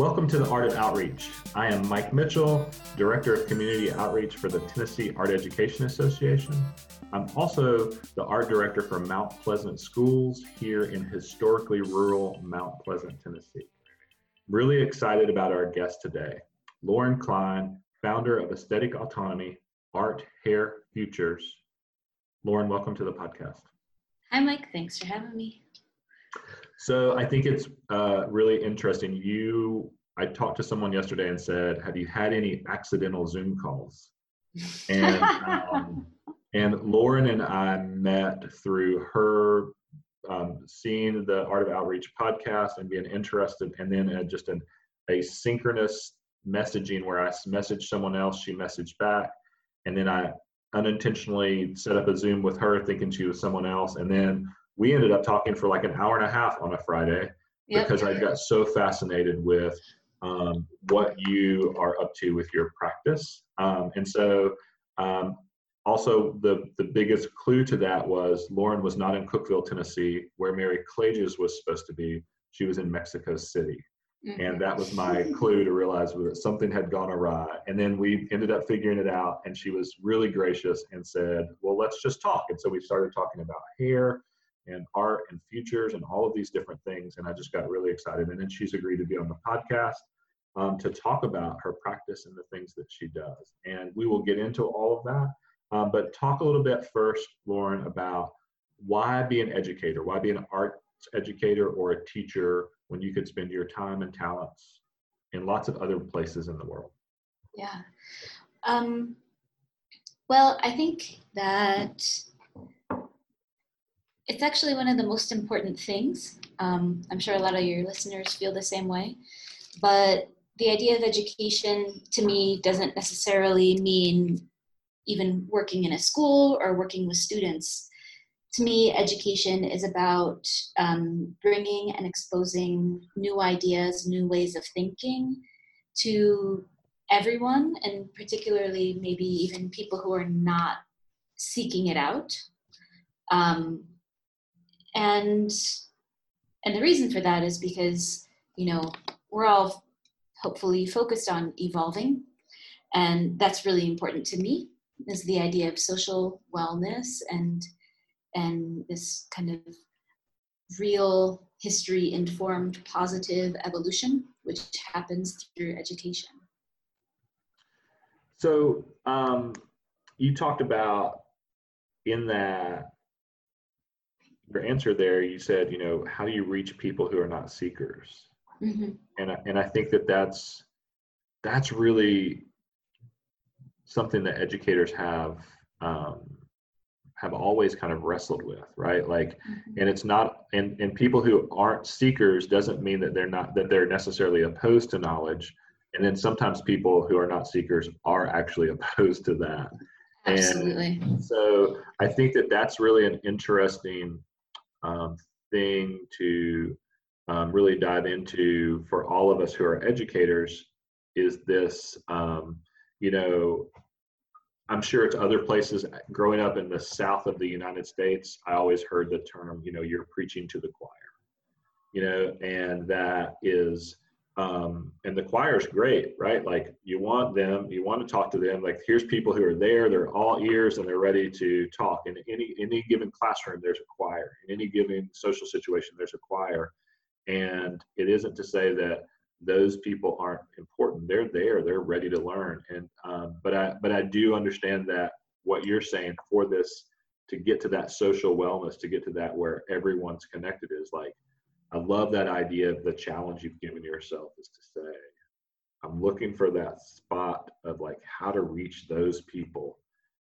Welcome to the Art of Outreach. I am Mike Mitchell, Director of Community Outreach for the Tennessee Art Education Association. I'm also the Art Director for Mount Pleasant Schools here in historically rural Mount Pleasant, Tennessee. Really excited about our guest today, Lauren Klein, founder of Aesthetic Autonomy, Art, Hair, Futures. Lauren, welcome to the podcast. Hi, Mike. Thanks for having me. So I think it's uh, really interesting. You, I talked to someone yesterday and said, "Have you had any accidental Zoom calls?" And um, and Lauren and I met through her um, seeing the Art of Outreach podcast and being interested, and then uh, just an a synchronous messaging where I messaged someone else, she messaged back, and then I unintentionally set up a Zoom with her, thinking she was someone else, and then we ended up talking for like an hour and a half on a Friday yep. because I got so fascinated with um, what you are up to with your practice. Um, and so, um, also the the biggest clue to that was Lauren was not in Cookeville, Tennessee, where Mary Clages was supposed to be. She was in Mexico City. Mm-hmm. And that was my clue to realize that something had gone awry. And then we ended up figuring it out. And she was really gracious and said, Well, let's just talk. And so we started talking about hair and art and futures and all of these different things. And I just got really excited. And then she's agreed to be on the podcast um, to talk about her practice and the things that she does. And we will get into all of that. Um, but talk a little bit first, Lauren, about why be an educator? Why be an arts educator or a teacher when you could spend your time and talents in lots of other places in the world? Yeah. Um, well, I think that it's actually one of the most important things. Um, I'm sure a lot of your listeners feel the same way. But the idea of education to me doesn't necessarily mean even working in a school or working with students. To me, education is about um, bringing and exposing new ideas, new ways of thinking to everyone, and particularly maybe even people who are not seeking it out. Um, and and the reason for that is because you know we're all hopefully focused on evolving and that's really important to me is the idea of social wellness and and this kind of real history informed positive evolution which happens through education so um, you talked about in that your answer there, you said, you know, how do you reach people who are not seekers? Mm-hmm. And I, and I think that that's that's really something that educators have um, have always kind of wrestled with, right? Like, mm-hmm. and it's not, and and people who aren't seekers doesn't mean that they're not that they're necessarily opposed to knowledge. And then sometimes people who are not seekers are actually opposed to that. Absolutely. And so I think that that's really an interesting um, thing to um, really dive into for all of us who are educators is this um, you know i'm sure it's other places. Growing up in the south of the united states i always heard the term you know you're preaching to the choir you know and that is um, and the choir is great right? Like you want them you want to talk to them. Like here's people who are there they're all ears and they're ready to talk. In any any given classroom there's a choir. In any given social situation there's a choir. And it isn't to say that those people aren't important they're there they're ready to learn and um, but i but i do understand that what you're saying for this to get to that social wellness to get to that where everyone's connected is like I love that idea of the challenge you've given yourself is to say, I'm looking for that spot of like how to reach those people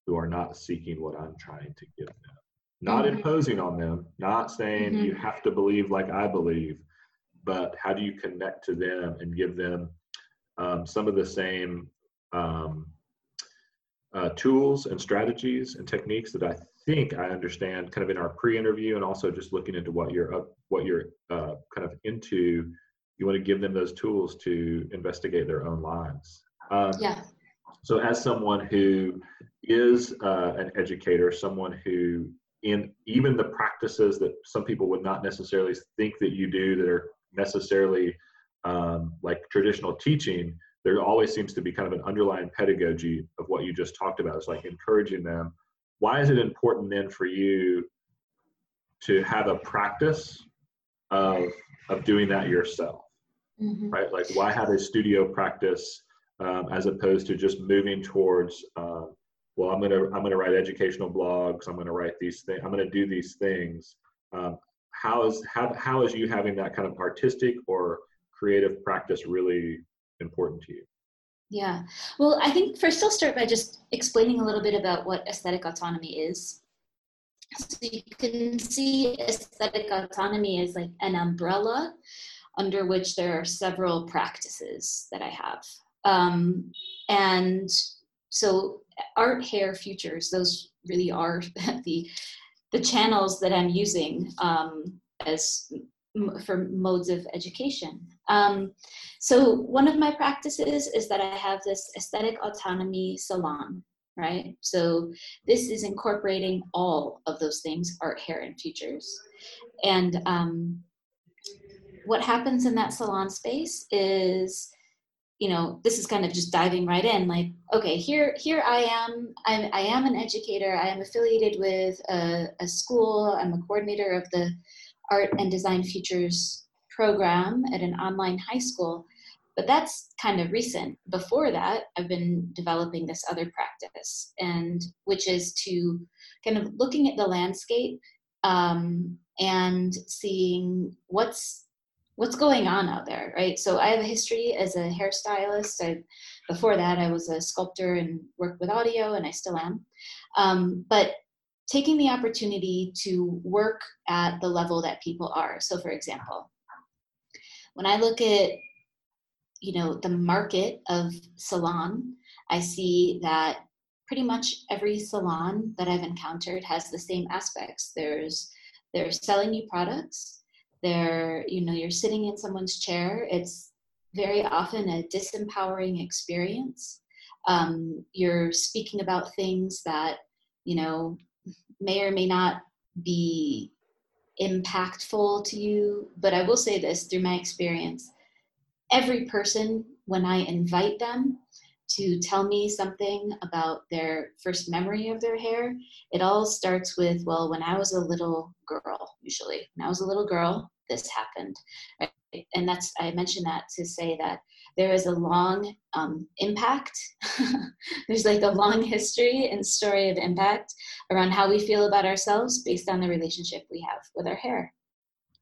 who are not seeking what I'm trying to give them. Not mm-hmm. imposing on them, not saying mm-hmm. you have to believe like I believe, but how do you connect to them and give them um, some of the same um, uh, tools and strategies and techniques that I think I understand kind of in our pre-interview and also just looking into what you're up, what you're uh, kind of into you want to give them those tools to investigate their own lives. Um, yeah. So, as someone who is uh, an educator, someone who in even the practices that some people would not necessarily think that you do that are necessarily um, like traditional teaching, there always seems to be kind of an underlying pedagogy of what you just talked about. It's like encouraging them. Why is it important then for you to have a practice of of doing that yourself? Mm-hmm. Right? Like why have a studio practice um, as opposed to just moving towards uh, well i'm going to i'm going to write educational blogs i'm going to write these things i'm going to do these things um, how is how, how is you having that kind of artistic or creative practice really important to you? Yeah. Well i think first i'll start by just explaining a little bit about what aesthetic autonomy is. So you can see aesthetic autonomy is like an umbrella under which there are several practices that i have. Um, and so art hair futures those really are the the channels that i'm using um, as for modes of education. Um, so one of my practices is that i have this aesthetic autonomy salon right? So this is incorporating all of those things art hair and futures and um, what happens in that salon space is you know this is kind of just diving right in like okay here here i am i'm i am an educator i am affiliated with a, a school i'm a coordinator of the art and design futures program at an online high school but that's kind of recent. Before that i've been developing this other practice and which is to kind of looking at the landscape um, and seeing what's what's going on out there, right? So I have a history as a hairstylist. I, before that, I was a sculptor and worked with audio, and I still am. Um, but taking the opportunity to work at the level that people are. So, for example, when I look at you know the market of salon, I see that pretty much every salon that I've encountered has the same aspects. There's they're selling you products they're you know you're sitting in someone's chair it's very often a disempowering experience. Um, you're speaking about things that you know may or may not be impactful to you but i will say this through my experience every person when i invite them to tell me something about their first memory of their hair it all starts with well when i was a little girl usually when i was a little girl this happened right? and that's i mentioned that to say that there is a long um, impact there's like a long history and story of impact around how we feel about ourselves based on the relationship we have with our hair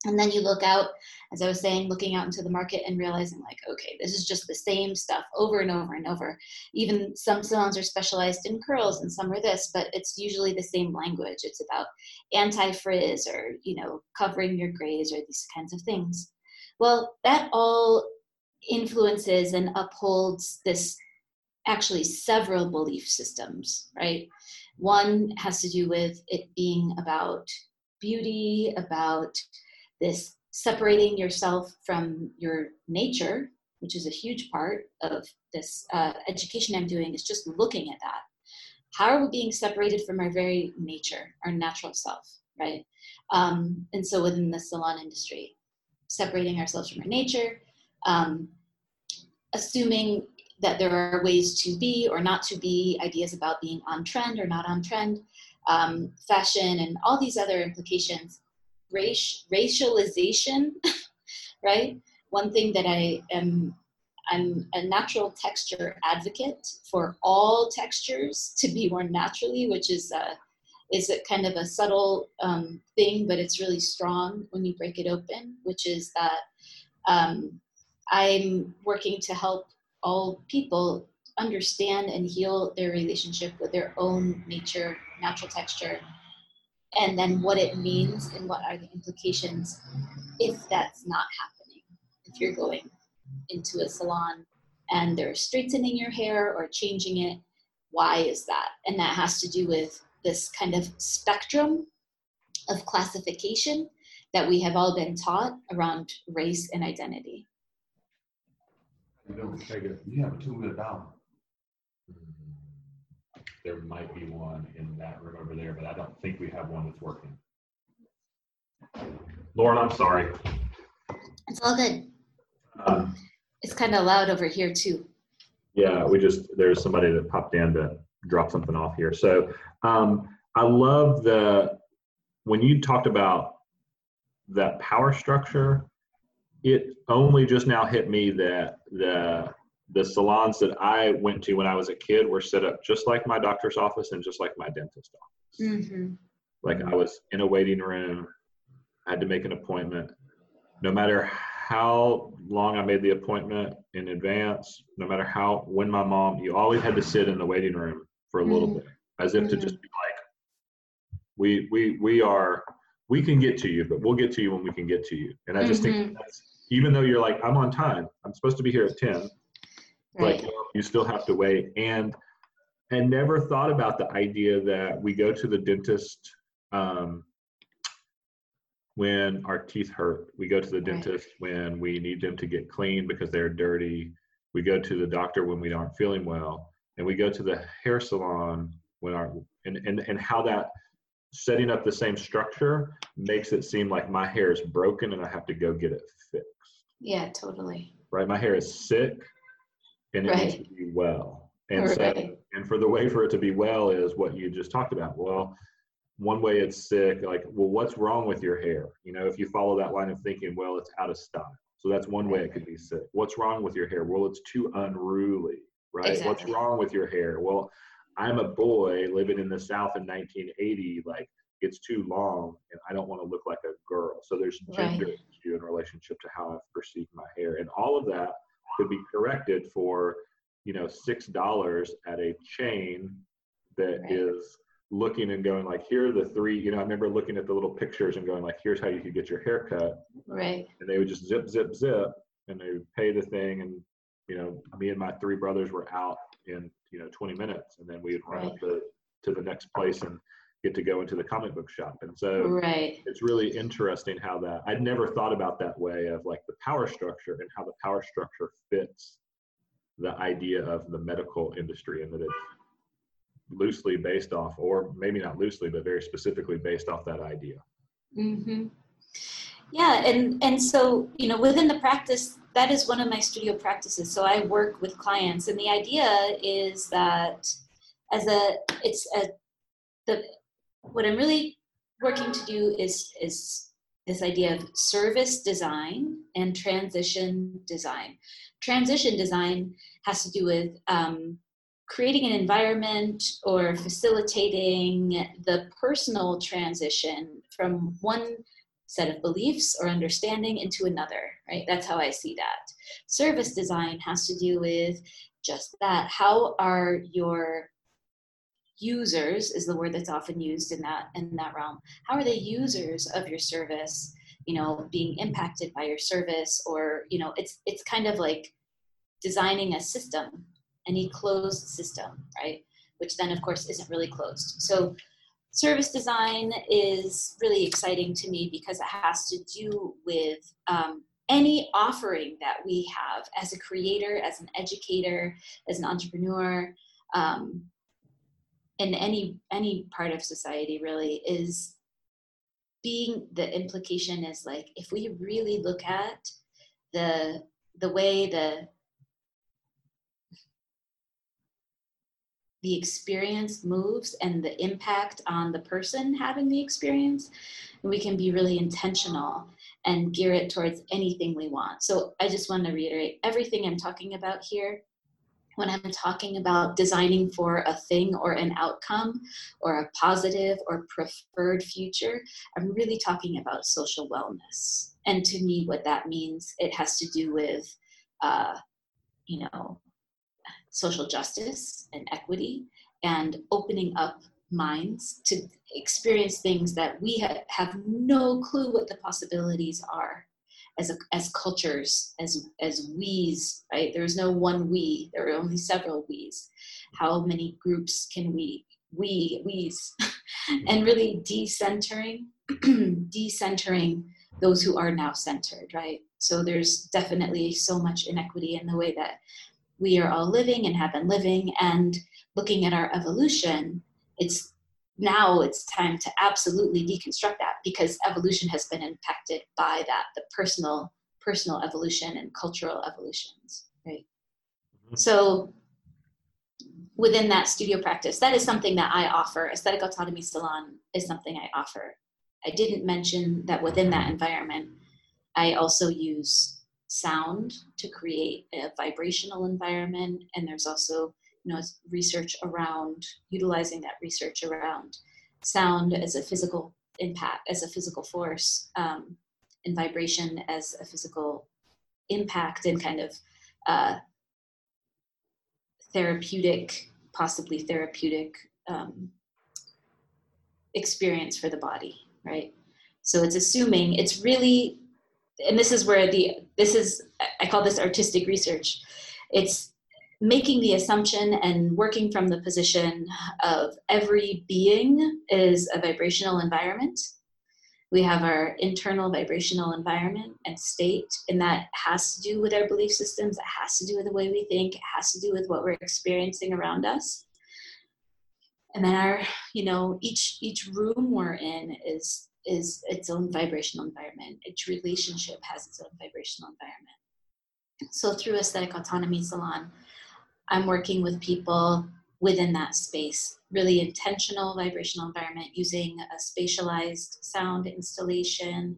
and then you look out as i was saying looking out into the market and realizing like okay this is just the same stuff over and over and over. Even some salons are specialized in curls and some are this but it's usually the same language. It's about anti-frizz or you know covering your grays or these kinds of things. Well that all influences and upholds this actually several belief systems right? One has to do with it being about beauty about this separating yourself from your nature, which is a huge part of this uh, education I'm doing, is just looking at that. How are we being separated from our very nature, our natural self, right? Um, and so within the salon industry, separating ourselves from our nature, um, assuming that there are ways to be or not to be, ideas about being on trend or not on trend, um, fashion, and all these other implications race, racialization, right? One thing that I am, I'm a natural texture advocate for all textures to be worn naturally, which is a, is a kind of a subtle um, thing, but it's really strong when you break it open, which is that um, I'm working to help all people understand and heal their relationship with their own nature, natural texture, and then what it means and what are the implications if that's not happening. If you're going into a salon and they're straightening your hair or changing it, why is that? And that has to do with this kind of spectrum of classification that we have all been taught around race and identity. You have a two million dollar. There might be one in that room over there, but I don't think we have one that's working. Lauren, I'm sorry. It's all good. Um, It's kind of loud over here too. Yeah, we just, there's somebody that popped in to drop something off here. So um, I love the, when you talked about that power structure, it only just now hit me that the, the salons that I went to when I was a kid were set up just like my doctor's office and just like my dentist office. Mm-hmm. Like I was in a waiting room, I had to make an appointment. No matter how long I made the appointment in advance, no matter how when my mom, you always had to sit in the waiting room for a little Mhm. bit, as if to just be like, we we we are we can get to you, but we'll get to you when we can get to you. And I just think that's even though you're like, I'm on time, I'm supposed to be here at 10, Right. like you, still have to wait and and never thought about the idea that we go to the dentist um, when our teeth hurt we go to the Right. dentist when we need them to get clean because they're dirty we go to the doctor when we aren't feeling well and we go to the hair salon when our and and, and how that setting up the same structure makes it seem like my hair is broken and i have to go get it fixed Yeah, totally. right? My hair is sick and it needs to be well. And so, Right. and for the way for it to be well is what you just talked about. Well, one way it's sick, like, well, what's wrong with your hair? You know, if you follow that line of thinking, well, it's out of style. So that's one way it could be sick. What's wrong with your hair? Well, it's too unruly, right? What's wrong with your hair? Well, I'm a boy living in the South in 1980. Like, it's too long and I don't want to look like a girl. So there's gender Right. issue in relationship to how I've perceived my hair. And all of that could be corrected for, you know, six dollars at a chain that is Right. looking and going like, here are the three, you know, I remember looking at the little pictures and going like, here's how you could get your hair cut. Right. And they would just zip, zip, zip, and they would pay the thing. And, you know, me and my three brothers were out in, you know, 20 minutes. And then we would run Right. to the next place and get to go into the comic book shop. And so Right. it's really interesting how that I'd never thought about that way of like the power structure and how the power structure fits the idea of the medical industry and that it's loosely based off or maybe not loosely but very specifically based off that idea hmm Yeah, and and so you know within the practice, that is one of my studio practices. So I work with clients, and the idea is that as a it's a the what I'm really working to do is is this idea of service design and transition design. Transition design has to do with um, creating an environment or facilitating the personal transition from one set of beliefs or understanding into another, right? That's how I see that. Service design has to do with just that. How are your users is the word that's often used in that in that realm. How are the users of your service, you know, being impacted by your service or, you know, it's it's kind of like designing a system, any closed system, right? Which then of course isn't really closed. So service design is really exciting to me because it has to do with um, any offering that we have as a creator, as an educator, as an entrepreneur, um, in any any part of society really is being the implication is like if we really look at the the way the the experience moves and the impact on the person having the experience we can be really intentional and gear it towards anything we want. So i just want to reiterate everything i'm talking about here when i'm talking about designing for a thing or an outcome or a positive or preferred future i'm really talking about social wellness. And to me what that means it has to do with uh, you know social justice and equity and opening up minds to experience things that we ha- have no clue what the possibilities are as a, as cultures as as we's right? There's no one we there are only several we's. How many groups can we we we's? And really decentering decentering those who are now centered right? So there's definitely so much inequity in the way that we are all living and have been living. And looking at our evolution. It's now it's time to absolutely deconstruct that because evolution has been impacted by that the personal personal evolution and cultural evolutions right? Mm-hmm. so within that studio practice that is something that i offer. Aesthetic autonomy salon is something i offer. I didn't mention that within that environment i also use sound to create a vibrational environment and there's also you know research around utilizing that research around sound as a physical impact as a physical force um, and vibration as a physical impact and kind of uh, therapeutic possibly therapeutic um, experience for the body right? So it's assuming it's really and this is where the this is i call this artistic research. It's making the assumption and working from the position of every being is a vibrational environment. We have our internal vibrational environment and state, and that has to do with our belief systems, it has to do with the way we think, it has to do with what we're experiencing around us. And then our, you know, each each room we're in is is its own vibrational environment. Each relationship has its own vibrational environment. So through Aesthetic Autonomy Salon, I'm working with people within that space. Really intentional vibrational environment using a spatialized sound installation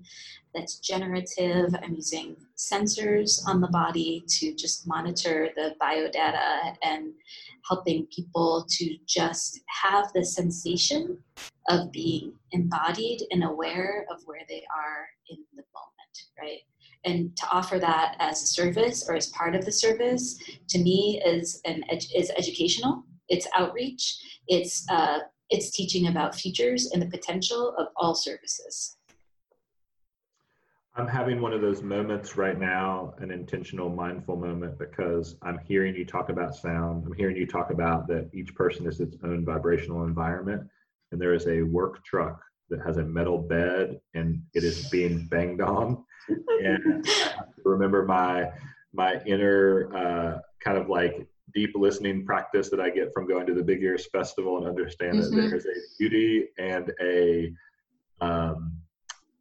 that's generative. I'm using sensors on the body to just monitor the biodata and helping people to just have the sensation of being embodied and aware of where they are in the moment, right? And to offer that as a service or as part of the service to me is an is educational. It's outreach. It's uh, it's teaching about futures and the potential of all services. I'm having one of those moments right now an intentional mindful moment because i'm hearing you talk about sound. I'm hearing you talk about that each person is its own vibrational environment and there is a work truck that has a metal bed and it is being banged on and remember my my inner uh, kind of like deep listening practice that I get from going to the Big Ears Festival and understand mm-hmm. that there's a beauty and a um,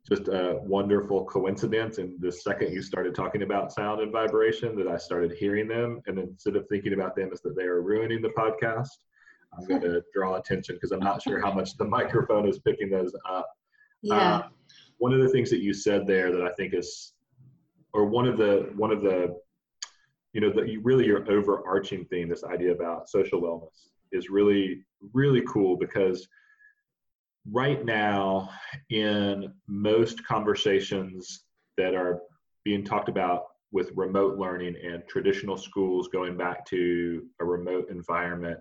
just a wonderful coincidence. And the second you started talking about sound and vibration, that I started hearing them, and instead of thinking about them as that they are ruining the podcast, I'm going to draw attention because I'm not sure how much the microphone is picking those up. Yeah. Um, one of the things that you said there that I think is, or one of the one of the, you know, that you really your overarching theme, this idea about social wellness, is really really cool because right now in most conversations that are being talked about with remote learning and traditional schools going back to a remote environment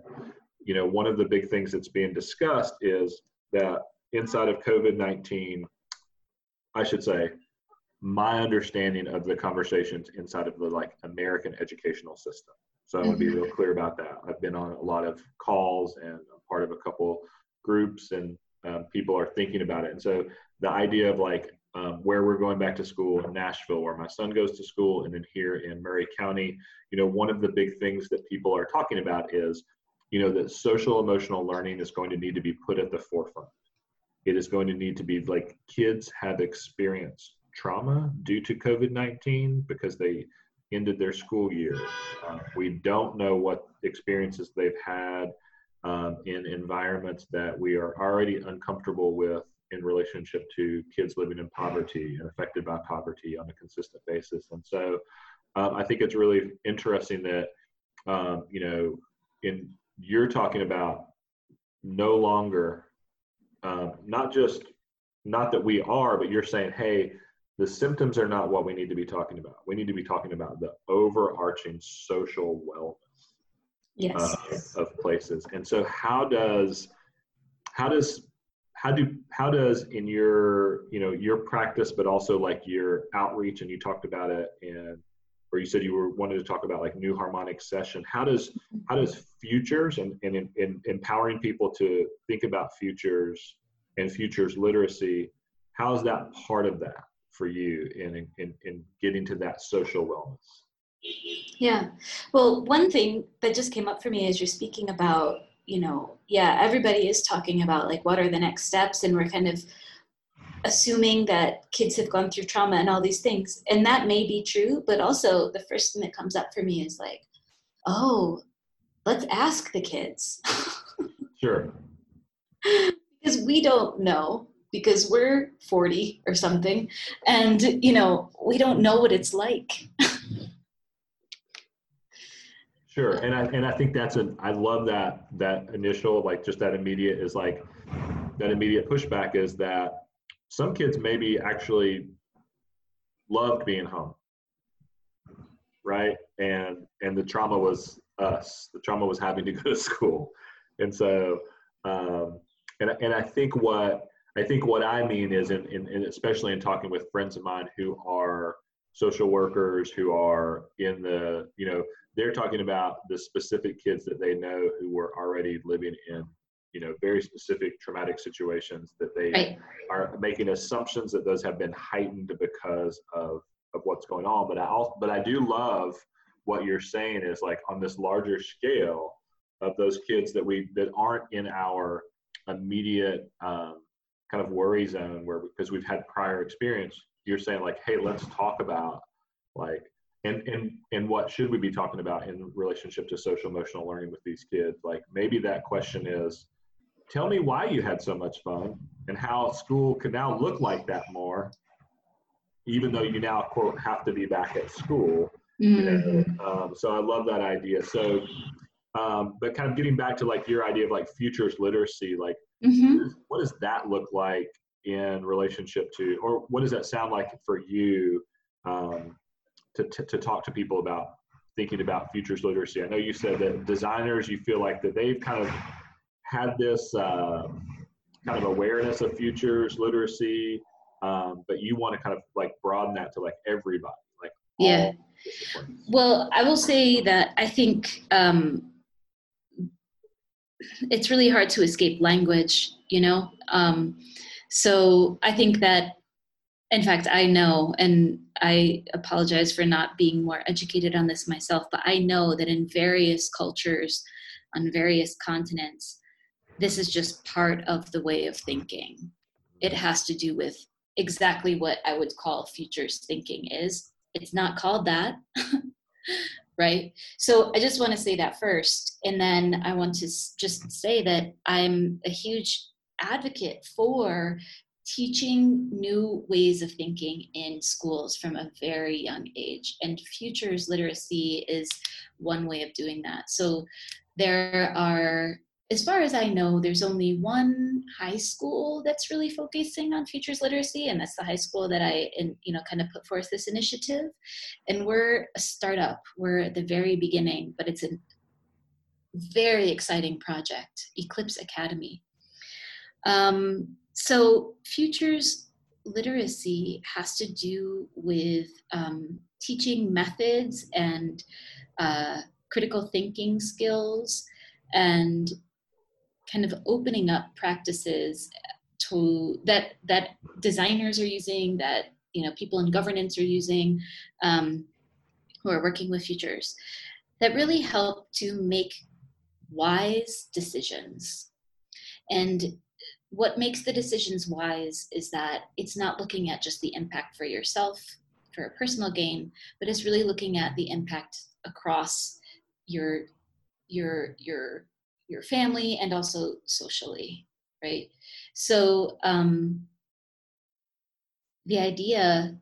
you know one of the big things that's being discussed is that inside of covid-19 I should say, my understanding of the conversations inside of the like American educational system. So I want to be real clear about that. I've been on a lot of calls and I'm part of a couple groups and um, people are thinking about it. And so the idea of like um, where we're going back to school in Nashville, where my son goes to school, and then here in Maury County, you know, one of the big things that people are talking about is, you know, that social emotional learning is going to need to be put at the forefront it is going to need to be like kids have experienced trauma due to COVID 19 because they ended their school year. Uh, we don't know what experiences they've had um, in environments that we are already uncomfortable with in relationship to kids living in poverty and affected by poverty on a consistent basis. And so um, I think it's really interesting that, um, you know, in you're talking about no longer um, not just not that we are, but you're saying, hey, the symptoms are not what we need to be talking about. We need to be talking about the overarching social wellness yes. uh, of places. And so, how does how does how do how does in your you know your practice, but also like your outreach, and you talked about it in or you said you were wanted to talk about like new harmonic session how does how does futures and, and in empowering people to think about futures and futures literacy how's that part of that for you in, in, in getting to that social wellness? Yeah. Well, one thing that just came up for me as you're speaking about, you know, yeah, everybody is talking about like what are the next steps, and we're kind of assuming that kids have gone through trauma and all these things. And that may be true, but also the first thing that comes up for me is like, oh, let's ask the kids. sure. because we don't know because we're 40 or something and you know we don't know what it's like sure and i and i think that's a i love that that initial like just that immediate is like that immediate pushback is that some kids maybe actually loved being home right? And and the trauma was us. The trauma was having to go to school. And so um and, and i think what I think what I mean is, in, in, in, especially in talking with friends of mine who are social workers, who are in the, you know, they're talking about the specific kids that they know who were already living in, you know, very specific traumatic situations that they right. are making assumptions that those have been heightened because of of what's going on. But I also, but I do love what you're saying is like on this larger scale of those kids that we that aren't in our immediate um, kind of worry zone where because we've had prior experience you're saying like hey let's talk about like and and and what should we be talking about in relationship to social emotional learning with these kids like maybe that question is tell me why you had so much fun and how school could now look like that more even though you now quote have to be back at school mm-hmm. you know? Um, so i love that idea so um, but kind of getting back to like your idea of like futures literacy like Mm-hmm. What does that look like in relationship to, or what does that sound like for you um, to, to, to talk to people about thinking about futures literacy? I know you said that designers, you feel like that they've kind of had this uh, kind of awareness of futures literacy, um, but you want to kind of like broaden that to like everybody, like yeah. Well, I will say that I think um, it's really hard to escape language you know um, so i think that in fact i know and i apologize for not being more educated on this myself but i know that in various cultures on various continents this is just part of the way of thinking it has to do with exactly what i would call futures thinking is it's not called that right? So I just want to say that first. And then I want to just say that I'm a huge advocate for teaching new ways of thinking in schools from a very young age. And futures literacy is one way of doing that. So there are as far as I know, there's only one high school that's really focusing on futures literacy, and that's the high school that I, in, you know, kind of put forth this initiative. And we're a startup. We're at the very beginning, but it's a very exciting project, Eclipse Academy. Um, so futures literacy has to do with um, teaching methods and uh, critical thinking skills and kind of opening up practices to that that designers are using that you know people in governance are using um, who are working with futures that really help to make wise decisions. And what makes the decisions wise is that it's not looking at just the impact for yourself for a personal gain but it's really looking at the impact across your your your your family and also socially, right? So um, the idea,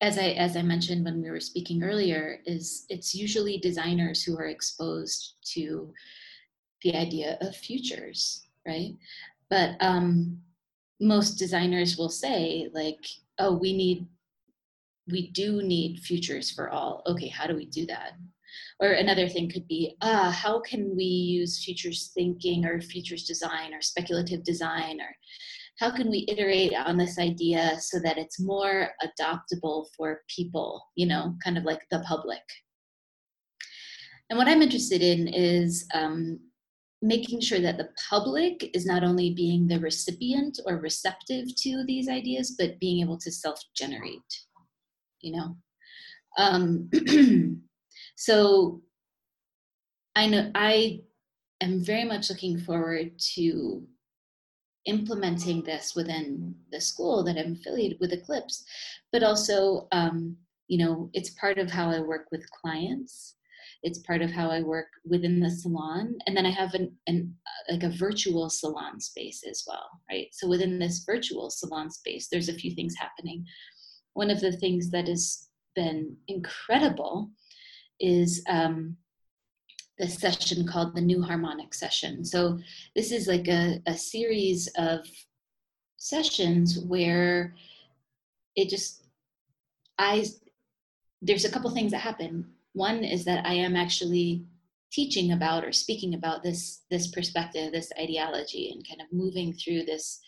as I as I mentioned when we were speaking earlier, is it's usually designers who are exposed to the idea of futures, right? But um, most designers will say like, oh, we need we do need futures for all. Okay, how do we do that? Or another thing could be, uh, how can we use futures thinking or futures design or speculative design or how can we iterate on this idea so that it's more adoptable for people, you know, kind of like the public. And what I'm interested in is um, making sure that the public is not only being the recipient or receptive to these ideas, but being able to self generate, you know? Um, so I know I am very much looking forward to implementing this within the school that I'm affiliated with Eclipse, but also, um, you know, it's part of how I work with clients it's part of how I work within the salon. And then I have an, an like a virtual salon space as well, right? So within this virtual salon space, there's a few things happening. One of the things that has been incredible is um, the session called the New Harmonic Session. So this is like a, a series of sessions where it just I there's a couple things that happen one is that I am actually teaching about or speaking about this this perspective, this ideology, and kind of moving through this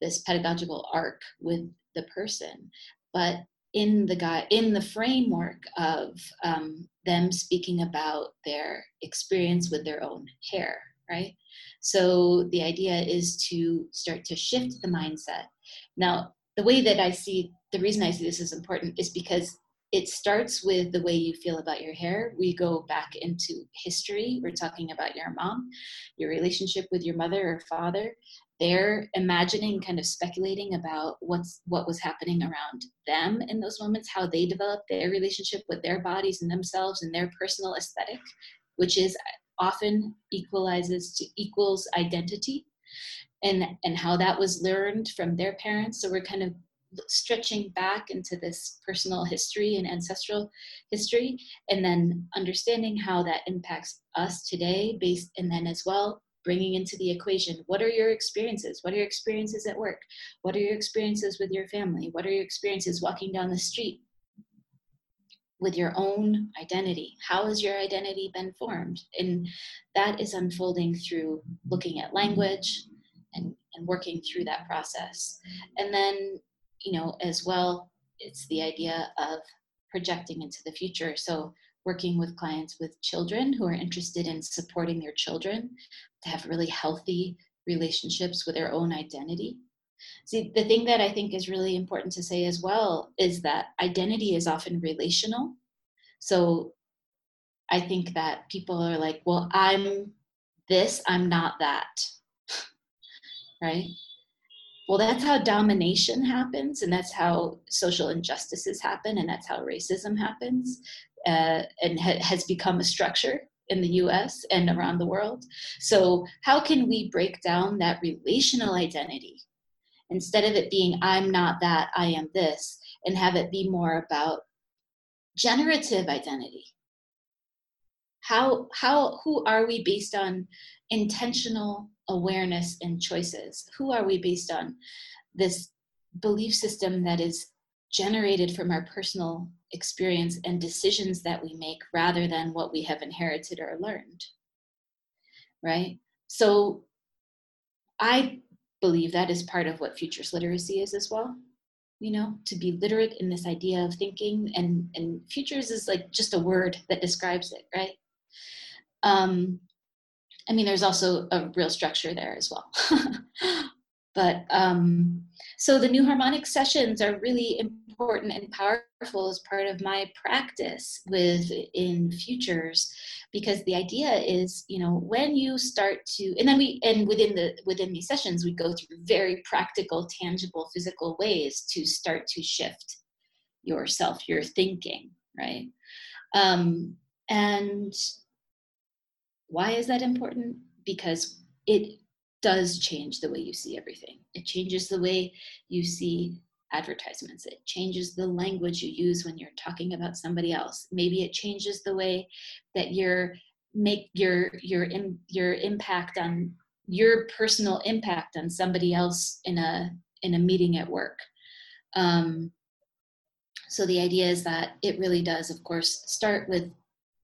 this pedagogical arc with the person. But in the guy in the framework of um, them speaking about their experience with their own hair, right? So the idea is to start to shift the mindset. Now, the way that I see the reason I see this is important is because it starts with the way you feel about your hair. We go back into history. We're talking about your mom, your relationship with your mother or father. They're imagining, kind of speculating about what's what was happening around them in those moments, how they developed their relationship with their bodies and themselves and their personal aesthetic, which is uh, often equalizes to equals identity and and how that was learned from their parents. So we're kind of stretching back into this personal history and ancestral history and then understanding how that impacts us today based and then as well bringing into the equation what are your experiences? What are your experiences at work? What are your experiences with your family? What are your experiences walking down the street with your own identity? How has your identity been formed? And that is unfolding through looking at language and, and working through that process. And then you know, as well, it's the idea of projecting into the future. So working with clients with children who are interested in supporting their children to have really healthy relationships with their own identity. See, the thing that I think is really important to say as well is that identity is often relational. So I think that people are like, well, I'm this, I'm not that. right? well that's how domination happens and that's how social injustices happen and that's how racism happens uh, and ha- has become a structure in the us and around the world so how can we break down that relational identity instead of it being i'm not that i am this and have it be more about generative identity how how who are we based on intentional awareness and choices. Who are we based on? This belief system that is generated from our personal experience and decisions that we make rather than what we have inherited or learned. Right? So I believe that is part of what futures literacy is as well. You know, to be literate in this idea of thinking and and futures is like just a word that describes it, right? Um, I mean, there's also a real structure there as well. but um, so the new harmonic sessions are really important and powerful as part of my practice with in futures because the idea is you know when you start to and then we and within the within these sessions we go through very practical tangible physical ways to start to shift yourself your thinking right um, and why is that important? Because it does change the way you see everything. It changes the way you see advertisements. It changes the language you use when you're talking about somebody else. Maybe it changes the way that you're make your your your impact on your personal impact on somebody else in a in a meeting at work. Um, so the idea is that it really does, of course, start with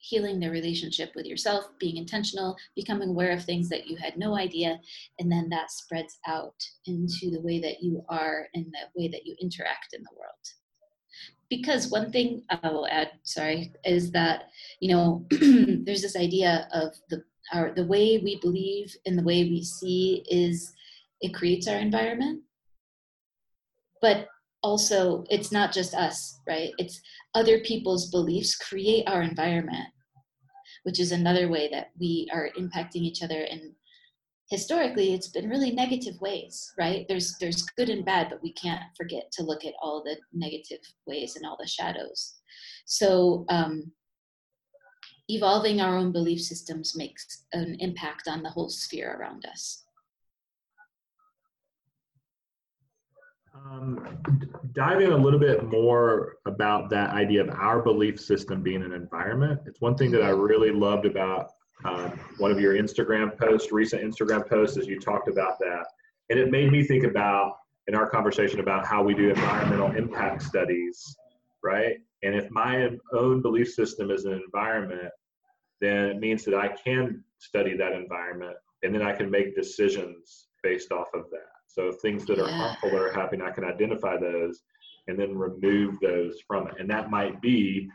healing the relationship with yourself, being intentional, becoming aware of things that you had no idea, and then that spreads out into the way that you are and the way that you interact in the world. Because one thing I will add, sorry, is that, you know, there's this idea of the our the way we believe and the way we see is it creates our environment but also it's not just us right? It's other people's beliefs create our environment which is another way that we are impacting each other. And historically it's been really negative ways right? There's there's good and bad but we can't forget to look at all the negative ways and all the shadows. So um, evolving our own belief systems makes an impact on the whole sphere around us Um, dive in a little bit more about that idea of our belief system being an environment. It's one thing that I really loved about um, one of your Instagram posts, recent Instagram posts, as you talked about that. And it made me think about, in our conversation about how we do environmental impact studies, right? And if my own belief system is an environment, then it means that I can study that environment and then I can make decisions based off of that. So things that are Yeah. harmful that are happening, I can identify those and then remove those from it. And that might be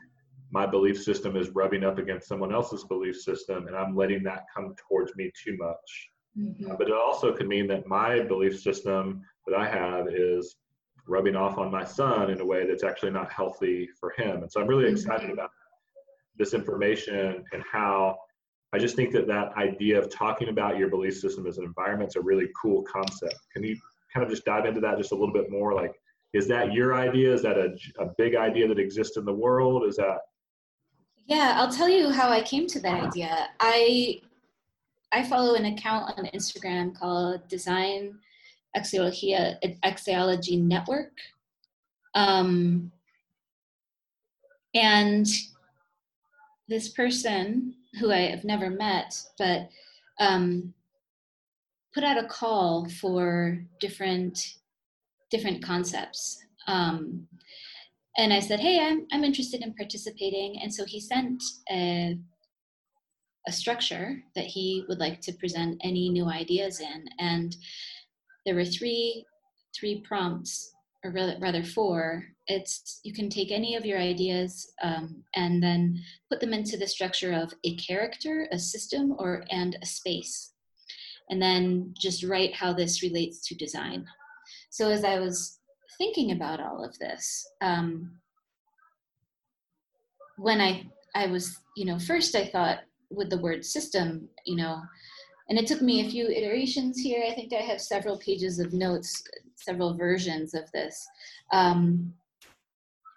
my belief system is rubbing up against someone else's belief system and I'm letting that come towards me too much. Mhm. Uh, but it also could mean that my belief system that I have is rubbing off on my son in a way that's actually not healthy for him. And so I'm really excited Mhm. about this information and how I just think that that idea of talking about your belief system as an environment is a really cool concept. Can you kind of just dive into that just a little bit more? Like, is that your idea? Is that a, a big idea that exists in the world? Is that Yeah, I'll tell you how I came to that idea. I I follow an account on Instagram called Design Axiology, Axiology Network. Um, and this person who I have never met, but um, put out a call for different different concepts. Um, and I said, "Hey, I'm I'm interested in participating." And so he sent a a structure that he would like to present any new ideas in, and there were three three prompts, or rather, four. It's you can take any of your ideas um, and then put them into the structure of a character, a system, or and a space, and then just write how this relates to design. So as I was thinking about all of this, um, when I I was you know first I thought with the word system, you know, and it took me a few iterations here. I think I have several pages of notes, several versions of this. Um,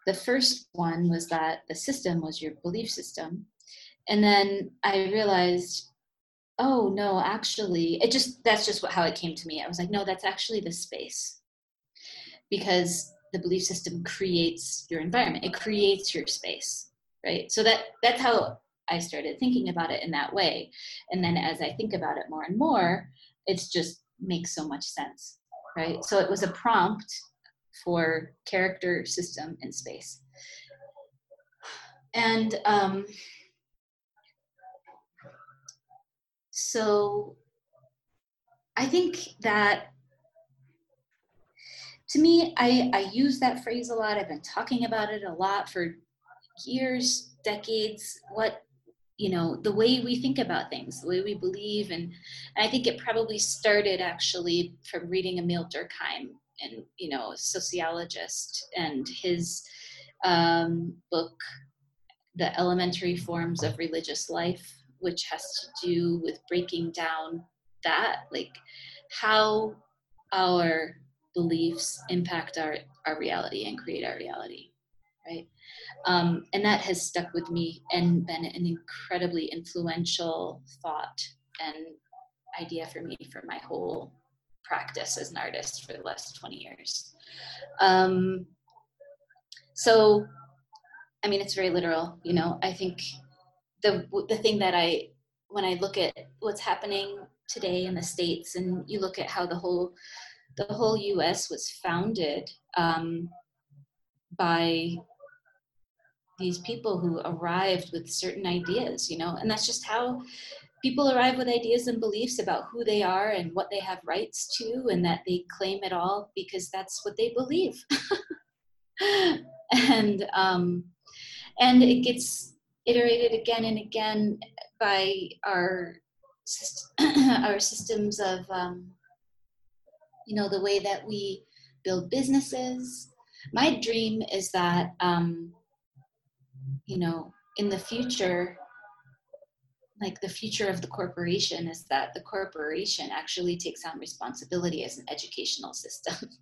the first one was that the system was your belief system, and then I realized, oh no, actually, it just that's just what, how it came to me. I was like, no, that's actually the space, because the belief system creates your environment. It creates your space, right? So that that's how I started thinking about it in that way. And then as I think about it more and more, it's just makes so much sense, right? So it was a prompt for character, system, and space. And um, so I think that to me, I, I use that phrase a lot. I've been talking about it a lot for years, decades, what you know the way we think about things the way we believe and, and i think it probably started actually from reading emile durkheim and you know sociologist and his um, book the elementary forms of religious life which has to do with breaking down that like how our beliefs impact our our reality and create our reality right um, and that has stuck with me and been an incredibly influential thought and idea for me for my whole practice as an artist for the last 20 years. Um, so, I mean, it's very literal, you know. I think the the thing that I when I look at what's happening today in the states, and you look at how the whole the whole U.S. was founded um, by these people who arrived with certain ideas, you know, and that's just how people arrive with ideas and beliefs about who they are and what they have rights to, and that they claim it all because that's what they believe. and um, and it gets iterated again and again by our our systems of um, you know the way that we build businesses my dream is that um, you know in the future like the future of the corporation is that the corporation actually takes on responsibility as an educational system.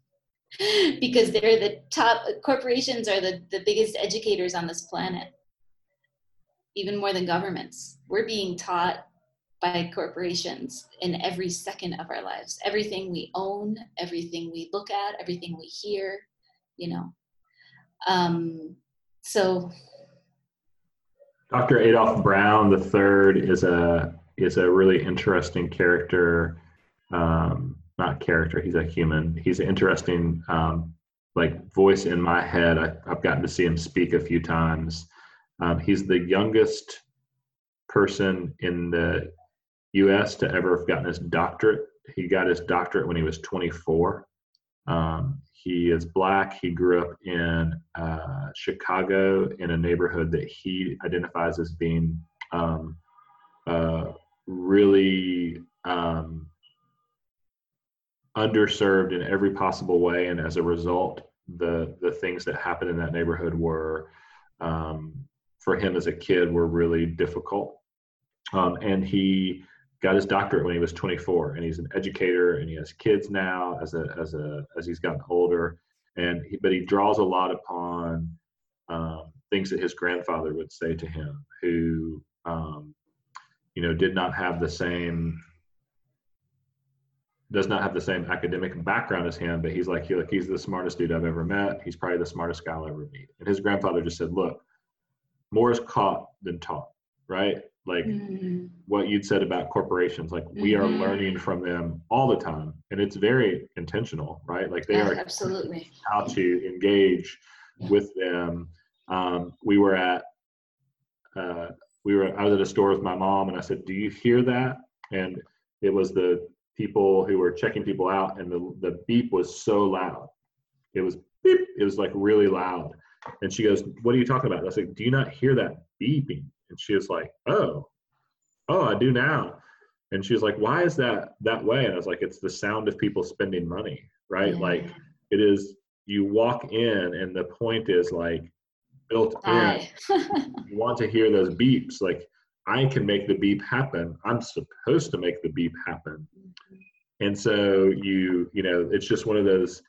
Because they're the top corporations are the, the biggest educators on this planet. Even more than governments. We're being taught by corporations in every second of our lives. Everything we own everything we look at everything we hear you know. Um, so Dr. Adolph Brown III is a is a really interesting character. Um, not character, he's a human. He's an interesting um, like voice in my head. I, have gotten to see him speak a few times. Um, he's the youngest person in the U.S. to ever have gotten his doctorate. He got his doctorate when he was 24. Um, he is black. He grew up in uh, Chicago in a neighborhood that he identifies as being um, uh, really um, underserved in every possible way. And as a result, the the things that happened in that neighborhood were um, for him as a kid were really difficult. Um, and he got his doctorate when he was 24 and he's an educator and he has kids now as a as a as he's gotten older. And he, but he draws a lot upon um, things that his grandfather would say to him who um, you know did not have the same does not have the same academic background as him but he's like he, like he's the smartest dude i've ever met. He's probably the smartest guy i'll ever meet. And his grandfather just said look more is caught than taught right like mm-hmm. what you'd said about corporations like we are mm-hmm. learning from them all the time and it's very intentional right? Like they yeah, are absolutely. how to engage with them. Um, we were at uh, we were i was at a store with my mom and i said do you hear that? And it was the people who were checking people out and the, the beep was so loud. It was beep it was like really loud. And she goes what are you talking about? I said do you not hear that beeping and she was like, oh, oh, I do now. And she was like, why is that that way? And I was like, it's the sound of people spending money, right? Yeah. Like it is, you walk in and the point is like built in. you want to hear those beeps. Like I can make the beep happen. I'm supposed to make the beep happen. And so you, you know, it's just one of those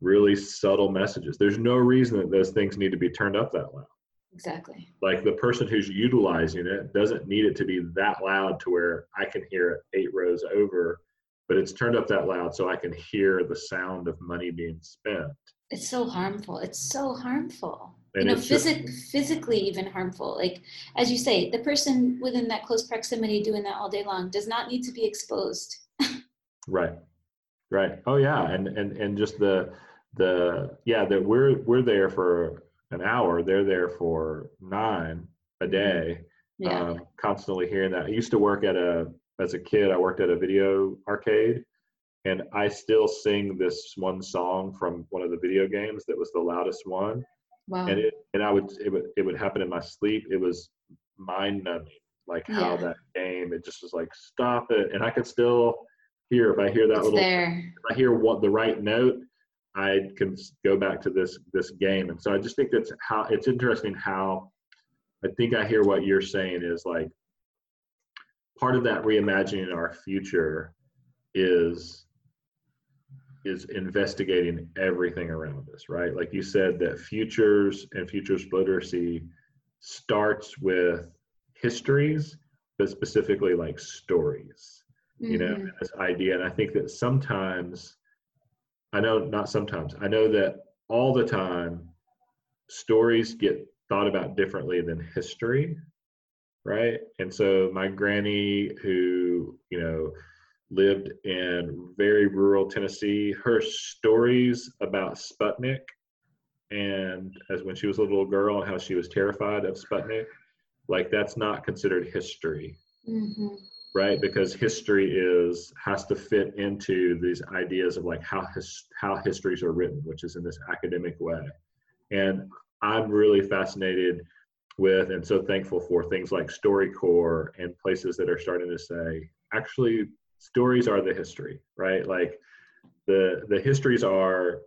really subtle messages. There's no reason that those things need to be turned up that loud. Exactly. Like the person who's utilizing it doesn't need it to be that loud to where I can hear it eight rows over, but it's turned up that loud so I can hear the sound of money being spent. It's so harmful. It's so harmful. And you know, phys- just, physically even harmful. Like as you say, the person within that close proximity doing that all day long does not need to be exposed. right. Right. Oh yeah. And and and just the the yeah that we're we're there for an hour, they're there for nine a mm-hmm. day. Yeah. Um, constantly hearing that. I used to work at a as a kid. I worked at a video arcade, and I still sing this one song from one of the video games that was the loudest one. Wow. And it and I would it would it would happen in my sleep. It was mind numbing, like how yeah. that game. It just was like stop it, and I could still hear if I hear that it's little. There. If I hear what the right note, I can go back to this this game. And so I just think that's how it's interesting how I think I hear what you're saying is like part of that reimagining our future is is investigating everything around us, right? Like you said that futures and futures literacy starts with histories, but specifically like stories. Mm-hmm. You know, mm-hmm. this idea. And I think that sometimes I know not sometimes. I know that all the time stories get thought about differently than history, right? And so my granny who, you know, lived in very rural Tennessee, her stories about Sputnik and as when she was a little girl and how she was terrified of Sputnik, like that's not considered history. Mm-hmm right because history is has to fit into these ideas of like how his, how histories are written which is in this academic way and i'm really fascinated with and so thankful for things like storycorps and places that are starting to say actually stories are the history, right? Like the the histories are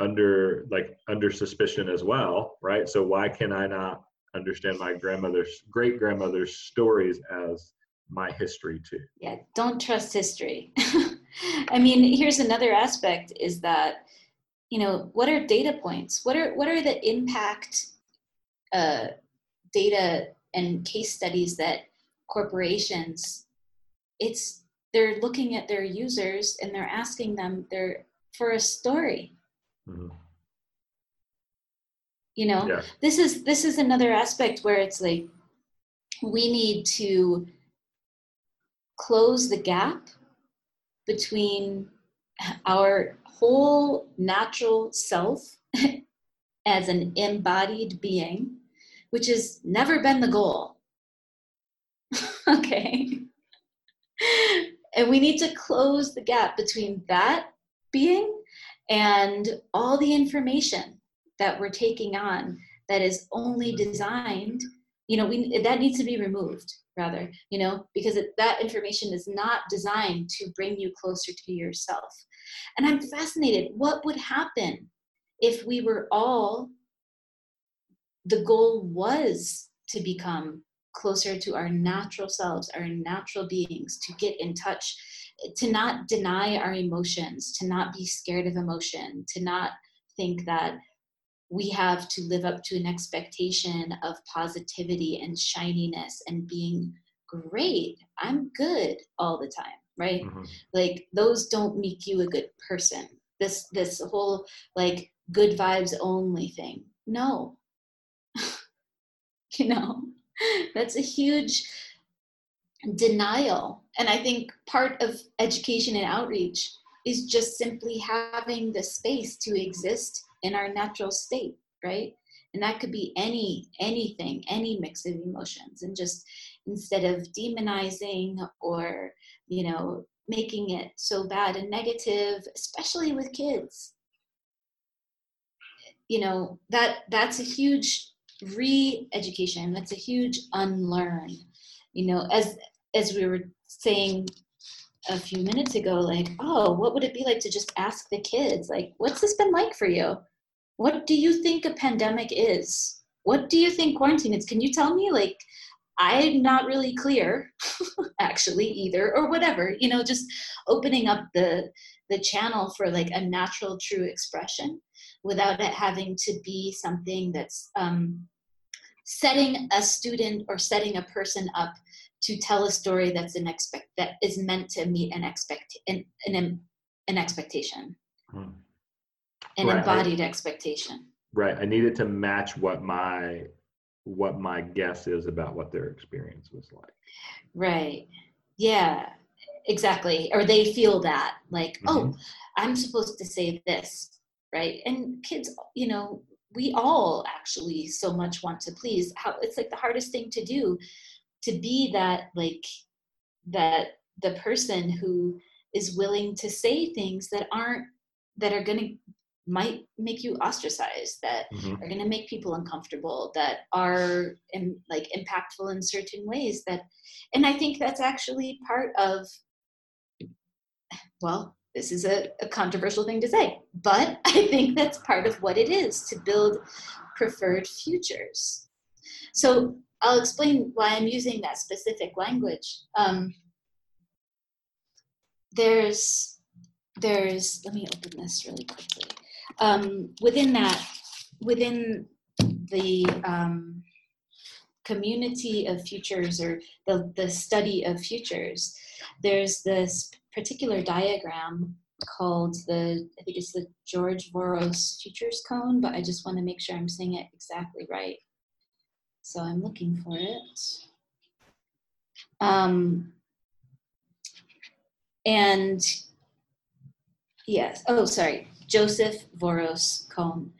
under like under suspicion as well, right? So why can I not understand my grandmother's great grandmother's stories as my history too? Yeah, don't trust history. I mean, here's another aspect is that you know what are data points? What are what are the impact uh, data and case studies that corporations it's they're looking at their users and they're asking them they're for a story mm-hmm. you know yeah. this is this is another aspect where it's like we need to close the gap between our whole natural self as an embodied being which has never been the goal. Okay. And we need to close the gap between that being and all the information that we're taking on that is only designed you know we that needs to be removed rather you know because it, that information is not designed to bring you closer to yourself. And i'm fascinated what would happen if we were all the goal was to become closer to our natural selves, our natural beings, to get in touch, to not deny our emotions, to not be scared of emotion, to not think that we have to live up to an expectation of positivity and shininess and being great. I'm good all the time, right? Mm-hmm. Like those don't make you a good person. This this whole like good vibes only thing. No. you know that's a huge denial. And I think part of education and outreach is just simply having the space to exist in our natural state, right? And that could be any anything, any mix of emotions, and just instead of demonizing or you know making it so bad and negative, especially with kids, you know that that's a huge re-education. That's a huge unlearn. You know as as we were saying a few minutes ago like oh what would it be like to just ask the kids? Like what's this been like for you what do you think a pandemic is? What do you think quarantine is? Can you tell me like i'm not really clear actually either or whatever you know just opening up the the channel for like a natural true expression without it having to be something that's um, setting a student or setting a person up to tell a story that's an expect that is meant to meet an expect an an, an expectation. Hmm. An right. embodied expectation right i need it to match what my what my guess is about what their experience was like right yeah exactly or they feel that like oh, mm-hmm. oh i'm supposed to say this right and kids you know we all actually so much want to please how it's like the hardest thing to do to be that like that the person who is willing to say things that aren't that are going to might make you ostracized that mm-hmm. are going to make people uncomfortable that are in, like impactful in certain ways that and i think that's actually part of well this is a, a, controversial thing to say, but I think that's part of what it is to build preferred futures. So I'll explain why I'm using that specific language. Um, there's, there's, let me open this really quickly. Um, within that, within the um, community of futures or the, the study of futures, there's this particular diagram called the, I think it's the George Voros Futures Cone, but I just want to make sure I'm saying it exactly right. So I'm looking for it. Um, and yes, oh, sorry, Joseph Voros Cone.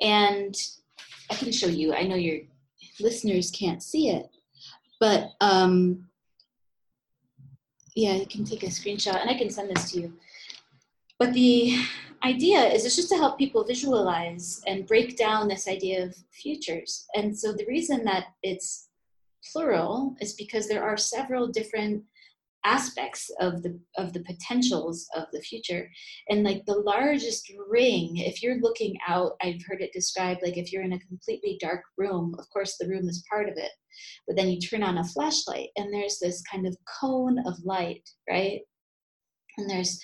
And I can show you, I know your listeners can't see it, but um, yeah, you can take a screenshot and I can send this to you. But the idea is it's just to help people visualize and break down this idea of futures. And so the reason that it's plural is because there are several different aspects of the of the potentials of the future. And like the largest ring if you're looking out i've heard it described like if you're in a completely dark room of course the room is part of it but then you turn on a flashlight and there's this kind of cone of light right? And there's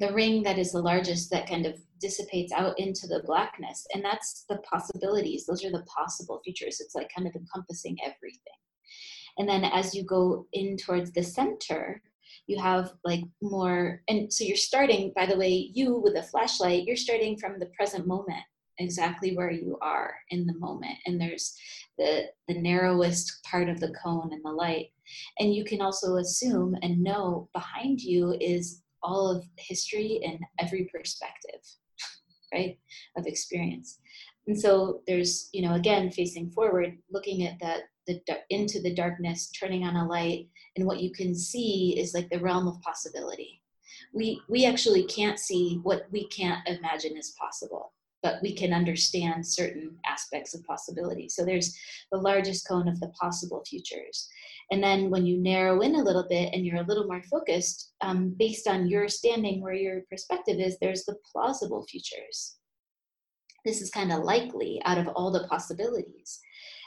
the ring that is the largest that kind of dissipates out into the blackness and that's the possibilities. Those are the possible futures. It's like kind of encompassing everything and then as you go in towards the center you have like more and so you're starting by the way you with a flashlight you're starting from the present moment exactly where you are in the moment. And there's the the narrowest part of the cone and the light. And you can also assume and know behind you is all of history and every perspective right of experience and so there's you know again facing forward looking at that the into the darkness turning on a light and what you can see is like the realm of possibility. We we actually can't see what we can't imagine is possible but we can understand certain aspects of possibility. So there's the largest cone of the possible futures. And then when you narrow in a little bit and you're a little more focused um, based on your standing where your perspective is there's the plausible futures this is kind of likely out of all the possibilities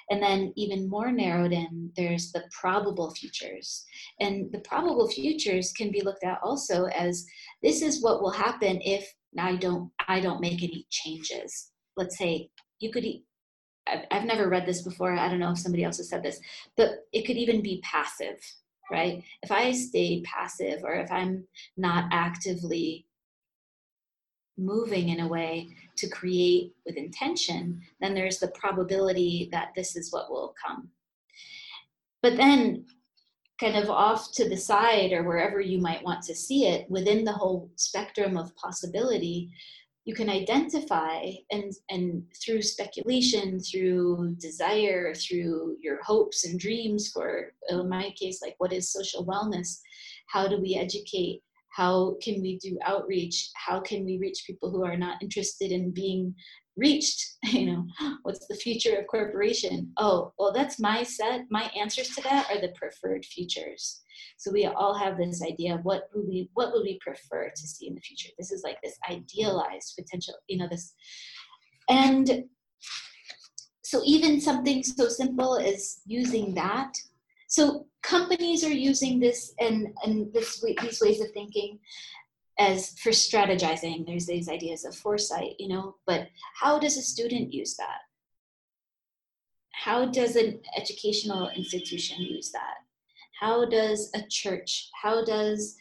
and then, even more narrowed in, there's the probable futures. And the probable futures can be looked at also as this is what will happen if I don't, I don't make any changes. Let's say you could, I've never read this before. I don't know if somebody else has said this, but it could even be passive, right? If I stay passive or if I'm not actively moving in a way to create with intention, then there's the probability that this is what will come. But then, kind of off to the side or wherever you might want to see it, within the whole spectrum of possibility, you can identify and and through speculation through desire through your hopes and dreams for in my case like what is social wellness how do we educate how can we do outreach? How can we reach people who are not interested in being reached? You know what's the future of corporation? Oh well that's my set my answers to that are the preferred futures. So we all have this idea of what would we what would we prefer to see in the future? This is like this idealized potential you know this and so even something so simple as using that. So companies are using this and, and this, these ways of thinking as for strategizing. There's these ideas of foresight, you know, but how does a student use that? How does an educational institution use that? How does a church, how does,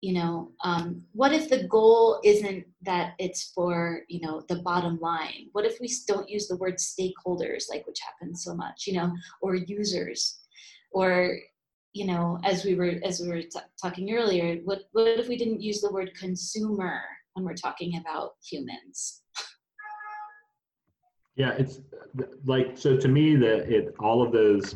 you know, um, what if the goal isn't that it's for, you know, the bottom line? What if we don't use the word stakeholders, like which happens so much, you know, or users? Or you know, as we were as we were t- talking earlier, what what if we didn't use the word consumer when we're talking about humans? Yeah, it's like so to me that it all of those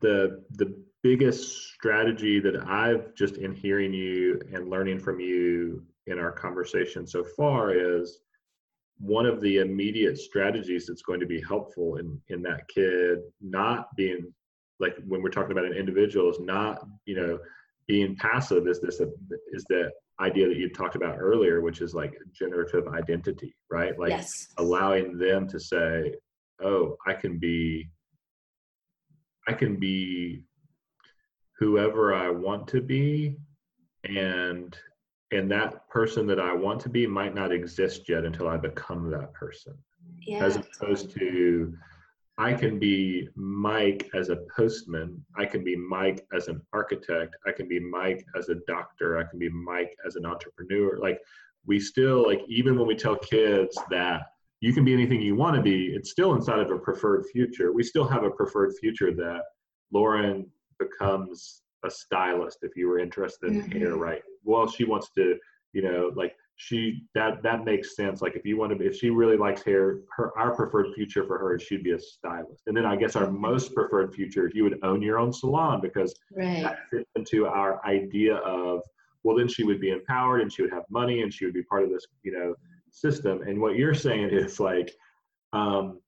the the biggest strategy that I've just in hearing you and learning from you in our conversation so far is one of the immediate strategies that's going to be helpful in in that kid not being like when we're talking about an individual is not you know being passive is this is the idea that you talked about earlier which is like generative identity right like yes. allowing them to say oh i can be i can be whoever i want to be and and that person that i want to be might not exist yet until i become that person yeah. as opposed to I can be Mike as a postman. I can be Mike as an architect. I can be Mike as a doctor. I can be Mike as an entrepreneur. Like we still like even when we tell kids that you can be anything you want to be, it's still inside of a preferred future. We still have a preferred future that Lauren becomes a stylist if you were interested in mm-hmm. hair, right? Well, she wants to, you know, like she that that makes sense. Like if you want to if she really likes hair her our preferred future for her is she'd be a stylist. And then i guess our most preferred future you would own your own salon because right. that fits into our idea of well then she would be empowered and she would have money and she would be part of this you know system. And what you're saying is like um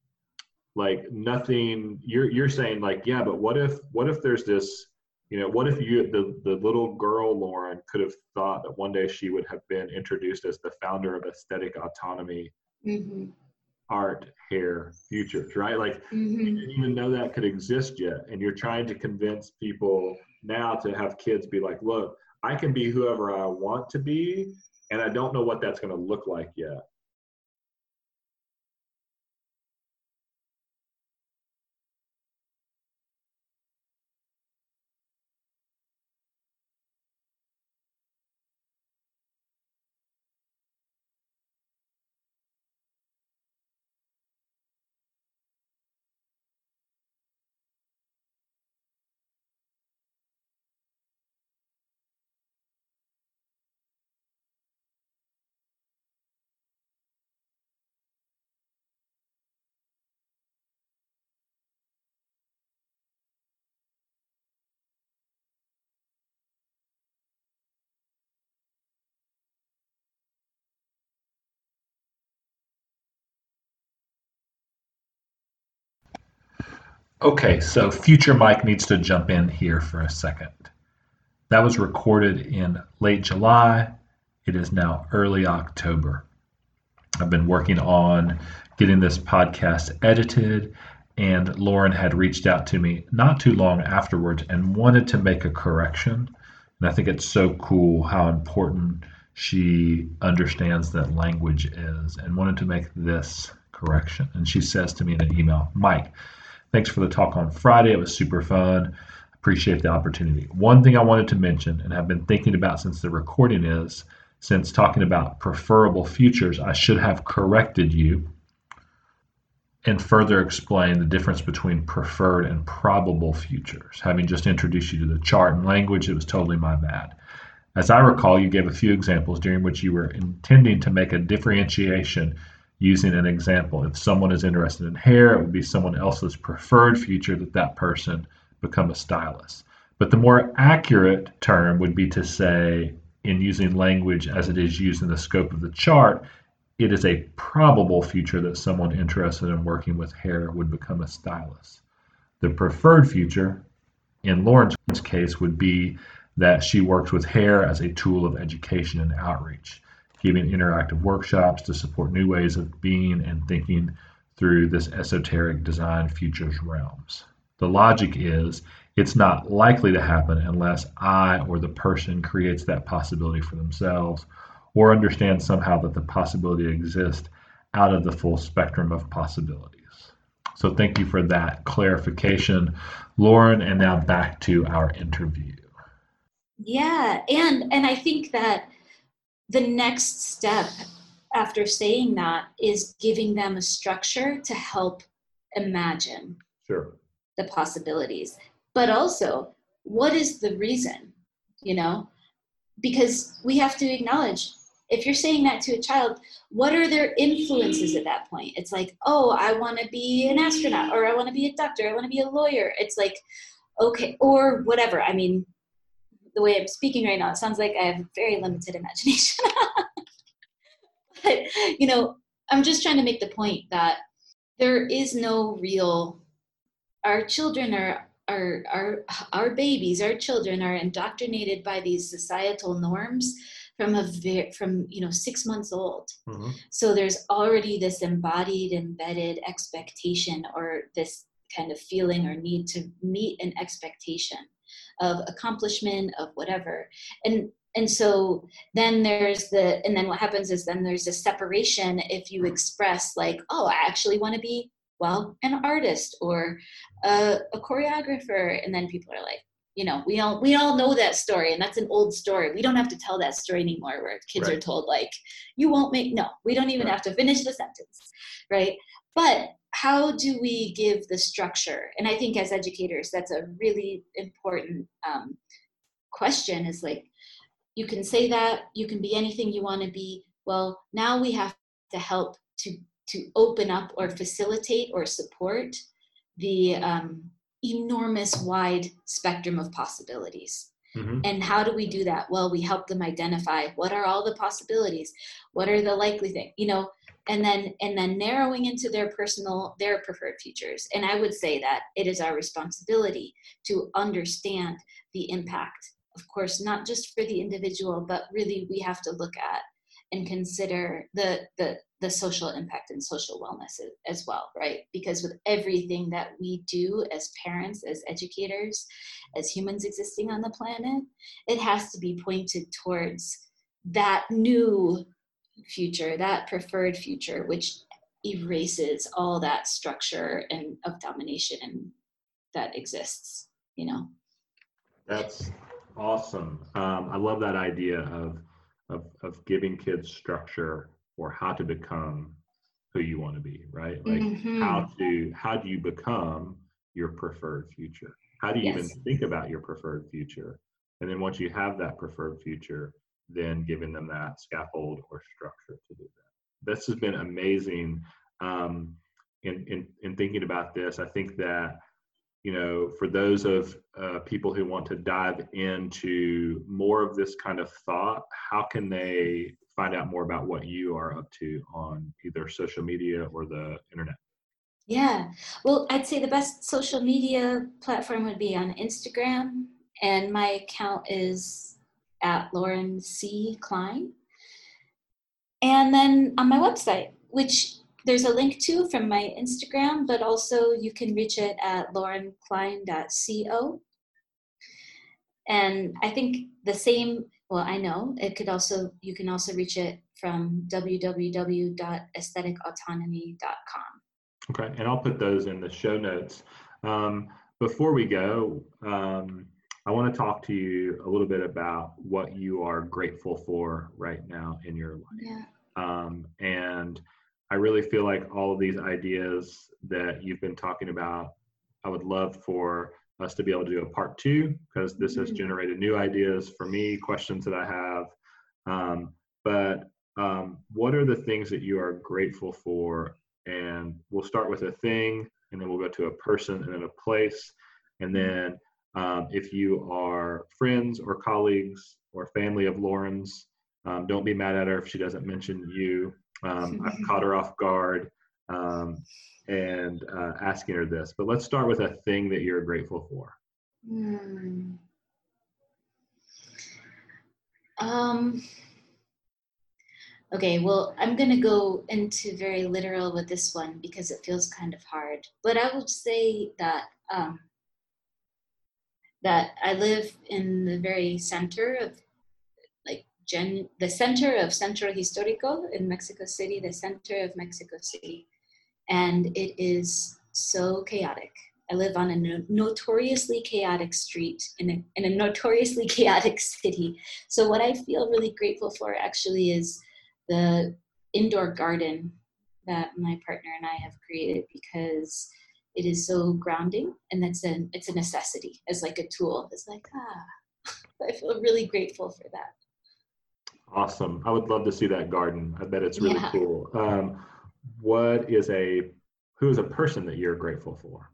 like nothing you're you're saying like yeah but what if what if there's this you know what if you the, the little girl lauren could have thought that one day she would have been introduced as the founder of aesthetic autonomy Mm-hmm. art hair futures right like Mm-hmm. you didn't even know that could exist yet and you're trying to convince people now to have kids be like look i can be whoever i want to be and i don't know what that's going to look like yet Okay, so future Mike needs to jump in here for a second. That was recorded in late July. It is now early October. I've been working on getting this podcast edited, and Lauren had reached out to me not too long afterwards and wanted to make a correction. And I think it's so cool how important she understands that language is and wanted to make this correction. And she says to me in an email, Mike, Thanks for the talk on Friday. It was super fun. Appreciate the opportunity. One thing I wanted to mention and have been thinking about since the recording is since talking about preferable futures, I should have corrected you and further explain the difference between preferred and probable futures. Having just introduced you to the chart and language, it was totally my bad. As I recall, you gave a few examples during which you were intending to make a differentiation using an example. If someone is interested in hair, it would be someone else's preferred future that that person become a stylist. But the more accurate term would be to say, in using language as it is used in the scope of the chart, it is a probable future that someone interested in working with hair would become a stylist. The preferred future, in Lauren's case, would be that she works with hair as a tool of education and outreach giving interactive workshops to support new ways of being and thinking through this esoteric design futures realms. The logic is it's not likely to happen unless I or the person creates that possibility for themselves or understands somehow that the possibility exists out of the full spectrum of possibilities. So thank you for that clarification, Lauren, and now back to our interview. Yeah, and and I think that the next step after saying that is giving them a structure to help imagine Sure. the possibilities. But also what is the reason you know? Because we have to acknowledge if you're saying that to a child what are their influences at that point? It's like oh i want to be an astronaut or i want to be a doctor i want to be a lawyer. It's like okay or whatever. I mean the way i'm speaking right now it sounds like i have very limited imagination. But you know i'm just trying to make the point that there is no real our children are our our our babies our children are indoctrinated by these societal norms from a very from you know 6 months old. Mhm. so there's already this embodied embedded expectation or this kind of feeling or need to meet an expectation of accomplishment of whatever. And and so then there's the and then what happens is then there's a separation if you express like oh i actually want to be well an artist or a, a choreographer. And then people are like you know we all we all know that story and that's an old story. We don't have to tell that story anymore where kids are told like you won't make no we don't even Right. have to finish the sentence right? But how do we give the structure? And i think as educators that's a really important um, question is like you can say that you can be anything you want to be. Well now we have to help to to open up or facilitate or support the um, enormous wide spectrum of possibilities Mhm. And how do we do that? Well, we help them identify what are all the possibilities, what are the likely things, you know, and then and then narrowing into their personal their preferred futures. And I would say that it is our responsibility to understand the impact. Of course, not just for the individual, but really we have to look at and consider the the the social impact and social wellness as well, right? Because with everything that we do as parents, as educators, as humans existing on the planet, it has to be pointed towards that new future, that preferred future, which erases all that structure and of domination and that exists, you know? That's awesome. Um, I love that idea of, of of giving kids structure or how to become who you want to be, right? Like Mhm. how to how do you become your preferred future? How do you Yes. even think about your preferred future? And then once you have that preferred future, then giving them that scaffold or structure to do that. This has been amazing. Um, in, in in thinking about this, I think that you know, for those of uh, people who want to dive into more of this kind of thought, how can they find out more about what you are up to on either social media or the internet? Yeah. Well, I'd say the best social media platform would be on Instagram, and my account is at Lauren C. Klein. And then on my website, which there's a link to from my Instagram, but also you can reach it at laurenklein.co. And I think the same, well, I know it could also, you can also reach it from www.aestheticautonomy.com. Okay, and I'll put those in the show notes. Um, before we go, um, I want to talk to you a little bit about what you are grateful for right now in your life. Yeah. Um, and I really feel like all of these ideas that you've been talking about, I would love for us to be able to do a part two because this has Mhm. generated new ideas for me, questions that I have. Um, but um, what are the things that you are grateful for? And we'll start with a thing, and then we'll go to a person and then a place. And then um, if you are friends or colleagues or family of Lauren's, um, don't be mad at her if she doesn't mention you. Um, I've caught her off guard um, and uh, asking her this. But let's start with a thing that you're grateful for. Hmm. Um, okay, well, I'm going to go into very literal with this one because it feels kind of hard. But I would say that um, that I live in the very center of like gen, the center of Centro Histórico in Mexico City, the center of Mexico City, and it is so chaotic. I live on a no- notoriously chaotic street in a, in a notoriously chaotic city. So, what I feel really grateful for actually is the indoor garden that my partner and I have created because it is so grounding and that's an it's a necessity as like a tool. It's like ah, I feel really grateful for that. Awesome. I would love to see that garden. I bet it's really Yeah. cool. Um, what is a who is a person that you're grateful for?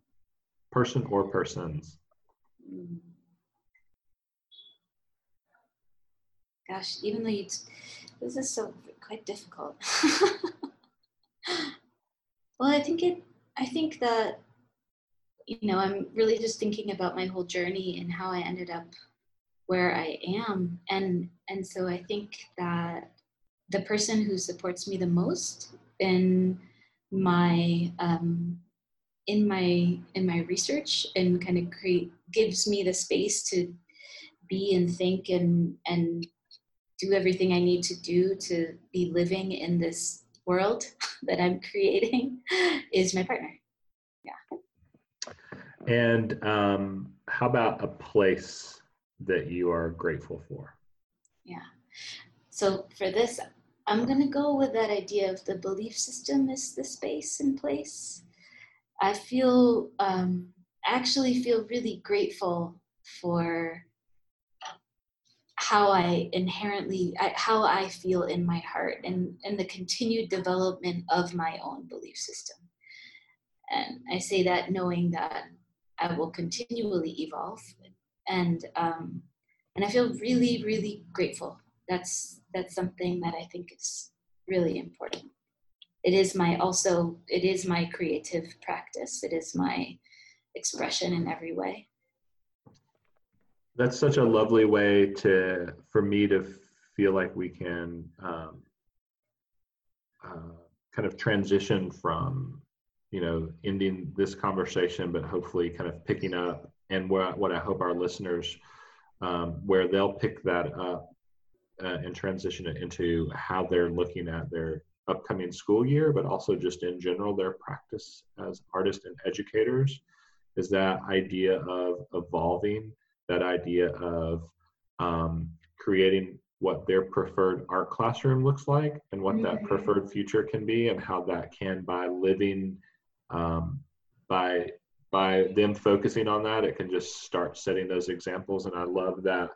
Person or persons? Gosh, even though you, this is so quite difficult. well, I think it. I think that you know I'm really just thinking about my whole journey and how I ended up where I am, and and so I think that the person who supports me the most in my um, in my in my research and kind of create gives me the space to be and think and and do everything I need to do to be living in this world that I'm creating is my partner. Yeah. And um, how about a place that you are grateful for? Yeah. So for this, I'm gonna go with that idea of the belief system is the space and place. I feel um, actually feel really grateful for how I inherently, how I feel in my heart, and and the continued development of my own belief system. And I say that knowing that I will continually evolve, and um, and I feel really, really grateful. That's that's something that I think is really important. It is my also it is my creative practice. It is my expression in every way. That's such a lovely way to for me to feel like we can um, uh, kind of transition from you know ending this conversation, but hopefully kind of picking up and what what I hope our listeners um, where they'll pick that up uh, and transition it into how they're looking at their upcoming school year, but also just in general their practice as artists and educators is that idea of evolving, that idea of um, creating what their preferred art classroom looks like and what mm-hmm. that preferred future can be and how that can by living um, by by them focusing on that it can just start setting those examples and i love that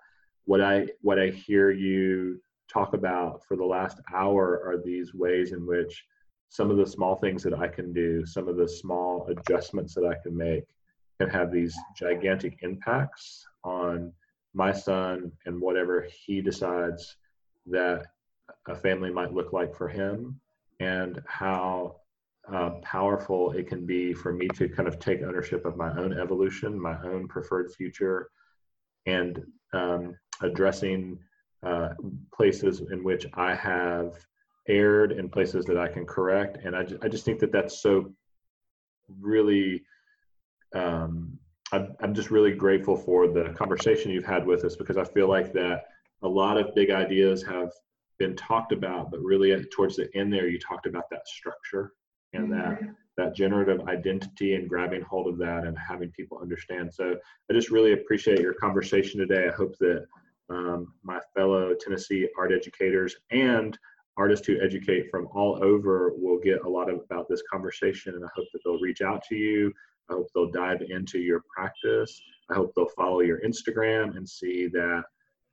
what i what i hear you talk about for the last hour are these ways in which some of the small things that i can do some of the small adjustments that i can make can have these gigantic impacts on my son and whatever he decides that a family might look like for him and how uh, powerful it can be for me to kind of take ownership of my own evolution, my own preferred future, and um, addressing uh, places in which I have erred and places that I can correct. And I, just, I just think that that's so really, um, I'm, I'm just really grateful for the conversation you've had with us because I feel like that a lot of big ideas have been talked about, but really towards the end there, you talked about that structure and that mm-hmm. that generative identity and grabbing hold of that and having people understand. So I just really appreciate your conversation today. I hope that um, my fellow Tennessee art educators and artists who educate from all over will get a lot of, about this conversation and I hope that they'll reach out to you. I hope they'll dive into your practice. I hope they'll follow your Instagram and see that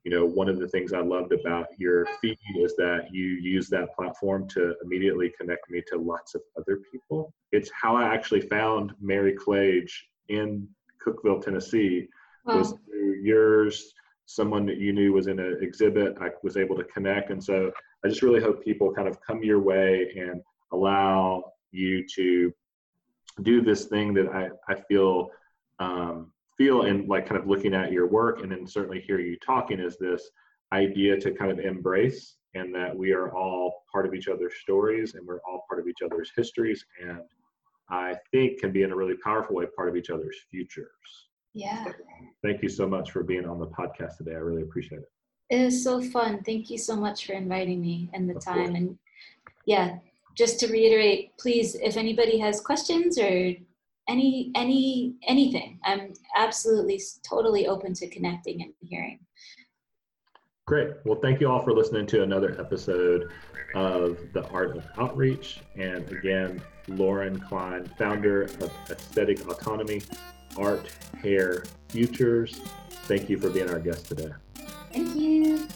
you know, one of the things I loved about your feed is that you use that platform to immediately connect me to lots of other people. It's how I actually found Mary Clage in Cookeville, Tennessee, wow. was through yours. Someone that you knew was in an exhibit. I was able to connect, and so I just really hope people kind of come your way and allow you to do this thing that I I feel um, feel and like kind of looking at your work and then certainly hear you talking is this idea to kind of embrace and that we are all part of each other's stories and we're all part of each other's histories and I think can be in a really powerful way part of each other's futures. Yeah. Thank you so much for being on the podcast today. I really appreciate it. It is so fun. Thank you so much for inviting me and the of time. Course. And yeah, just to reiterate, please, if anybody has questions or any any anything i'm absolutely totally open to connecting and hearing great well thank you all for listening to another episode of the art of outreach and again lauren klein founder of aesthetic autonomy art hair futures. Thank you for being our guest today. Thank you